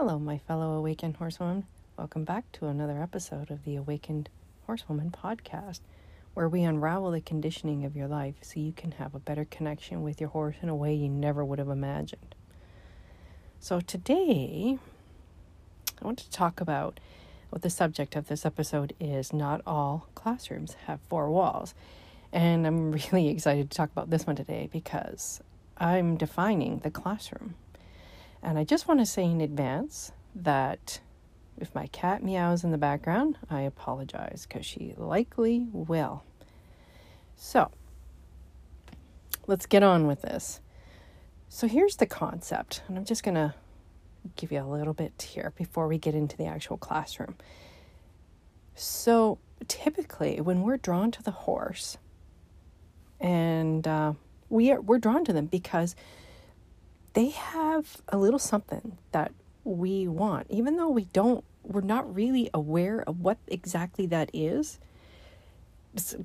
Hello, my fellow awakened horsewoman. Welcome back to another episode of the Awakened Horsewoman podcast, where we unravel the conditioning of your life so you can have a better connection with your horse in a way you never would have imagined. So, today, I want to talk about what the subject of this episode is not all classrooms have four walls. And I'm really excited to talk about this one today because I'm defining the classroom. And I just want to say in advance that if my cat meows in the background, I apologize because she likely will. So, let's get on with this. So, here's the concept, and I'm just going to give you a little bit here before we get into the actual classroom. So, typically, when we're drawn to the horse, and uh, we are we're drawn to them because they have a little something that we want, even though we don't, we're not really aware of what exactly that is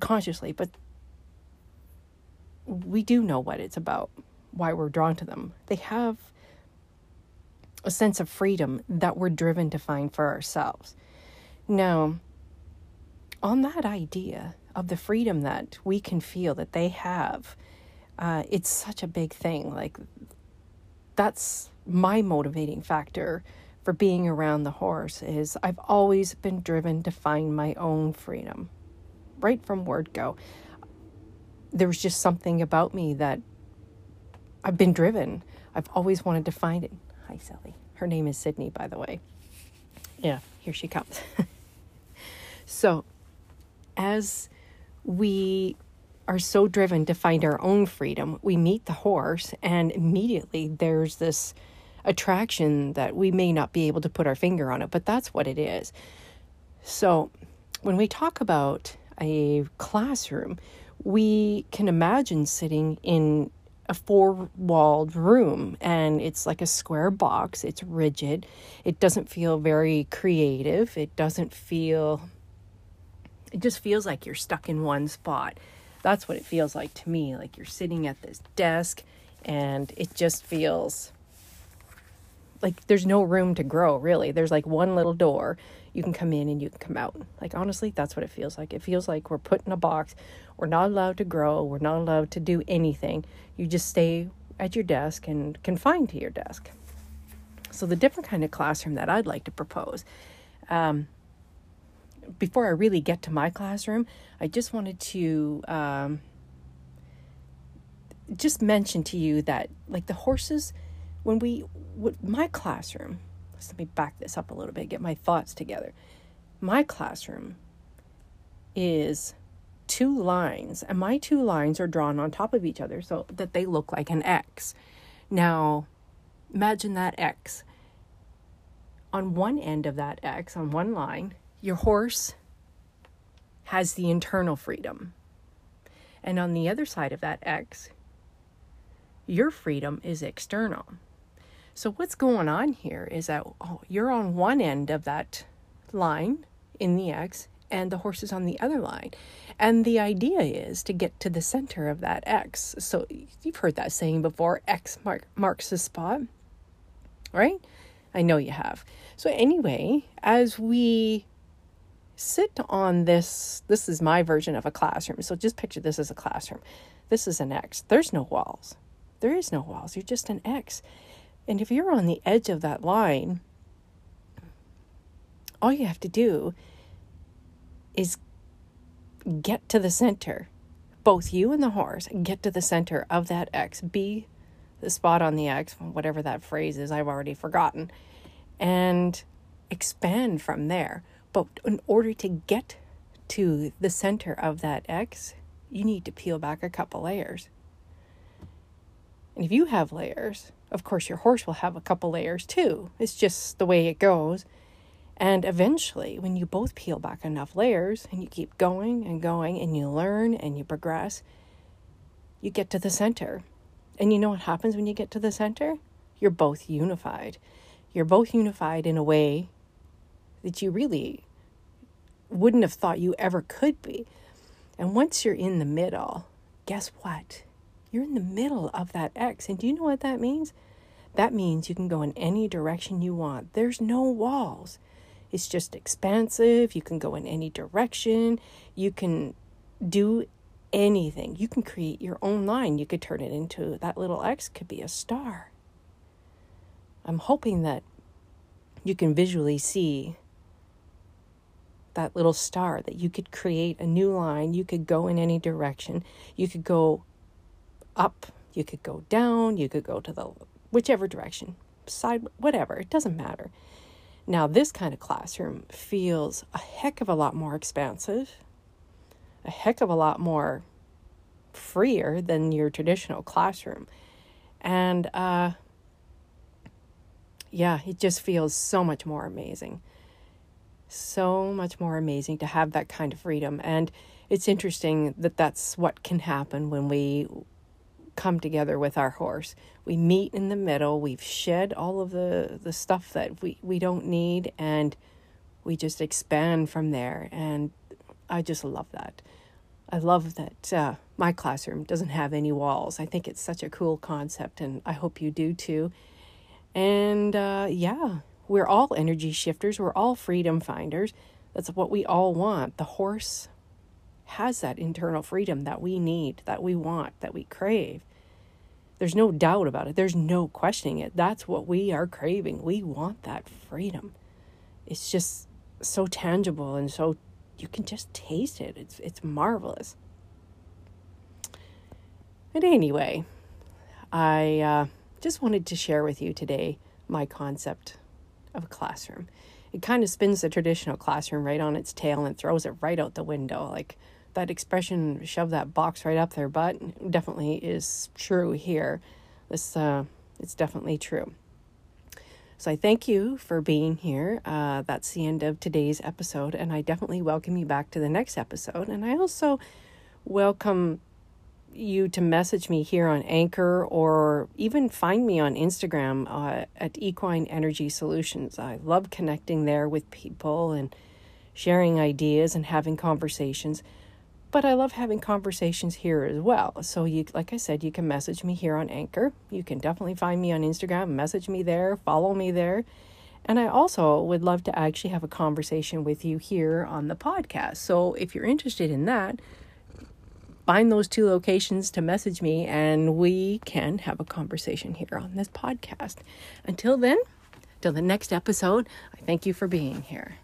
consciously, but we do know what it's about, why we're drawn to them. They have a sense of freedom that we're driven to find for ourselves. Now, on that idea of the freedom that we can feel that they have, uh, it's such a big thing. Like, that's my motivating factor for being around the horse is I've always been driven to find my own freedom. Right from word go. There was just something about me that I've been driven. I've always wanted to find it. Hi, Sally. Her name is Sydney, by the way. Yeah, here she comes. so, as we are so driven to find our own freedom, we meet the horse, and immediately there's this attraction that we may not be able to put our finger on it, but that's what it is. So, when we talk about a classroom, we can imagine sitting in a four walled room and it's like a square box. It's rigid. It doesn't feel very creative. It doesn't feel, it just feels like you're stuck in one spot. That's what it feels like to me. Like you're sitting at this desk and it just feels like there's no room to grow, really. There's like one little door. You can come in and you can come out. Like, honestly, that's what it feels like. It feels like we're put in a box. We're not allowed to grow. We're not allowed to do anything. You just stay at your desk and confined to your desk. So, the different kind of classroom that I'd like to propose. Um, before I really get to my classroom, I just wanted to um, just mention to you that, like, the horses when we would my classroom let me back this up a little bit get my thoughts together. My classroom is two lines and my two lines are drawn on top of each other so that they look like an x. Now imagine that x. On one end of that x on one line your horse has the internal freedom and on the other side of that x your freedom is external so, what's going on here is that oh, you're on one end of that line in the X, and the horse is on the other line. And the idea is to get to the center of that X. So, you've heard that saying before X mark, marks the spot, right? I know you have. So, anyway, as we sit on this, this is my version of a classroom. So, just picture this as a classroom. This is an X. There's no walls. There is no walls. You're just an X. And if you're on the edge of that line, all you have to do is get to the center. Both you and the horse get to the center of that X. Be the spot on the X, whatever that phrase is, I've already forgotten, and expand from there. But in order to get to the center of that X, you need to peel back a couple layers. And if you have layers, of course, your horse will have a couple layers too. It's just the way it goes. And eventually, when you both peel back enough layers and you keep going and going and you learn and you progress, you get to the center. And you know what happens when you get to the center? You're both unified. You're both unified in a way that you really wouldn't have thought you ever could be. And once you're in the middle, guess what? You're in the middle of that X. And do you know what that means? That means you can go in any direction you want. There's no walls. It's just expansive. You can go in any direction. You can do anything. You can create your own line. You could turn it into that little X could be a star. I'm hoping that you can visually see that little star that you could create a new line. You could go in any direction. You could go up, you could go down, you could go to the whichever direction, side, whatever, it doesn't matter. Now, this kind of classroom feels a heck of a lot more expansive, a heck of a lot more freer than your traditional classroom. And uh, yeah, it just feels so much more amazing. So much more amazing to have that kind of freedom. And it's interesting that that's what can happen when we come together with our horse. We meet in the middle, we've shed all of the, the stuff that we, we don't need, and we just expand from there. And I just love that. I love that uh, my classroom doesn't have any walls. I think it's such a cool concept, and I hope you do too. And uh, yeah, we're all energy shifters, we're all freedom finders. That's what we all want. The horse has that internal freedom that we need, that we want, that we crave. There's no doubt about it. There's no questioning it. That's what we are craving. We want that freedom. It's just so tangible and so you can just taste it. It's it's marvelous. But anyway, I uh, just wanted to share with you today my concept of a classroom. It kind of spins the traditional classroom right on its tail and throws it right out the window. Like that expression, shove that box right up their butt, definitely is true here. This, uh, it's definitely true. So I thank you for being here. Uh, that's the end of today's episode, and I definitely welcome you back to the next episode. And I also welcome you to message me here on Anchor or even find me on Instagram uh, at Equine Energy Solutions. I love connecting there with people and sharing ideas and having conversations. But I love having conversations here as well. So you like I said, you can message me here on Anchor. You can definitely find me on Instagram, message me there, follow me there. And I also would love to actually have a conversation with you here on the podcast. So if you're interested in that, find those two locations to message me and we can have a conversation here on this podcast. Until then, till the next episode, I thank you for being here.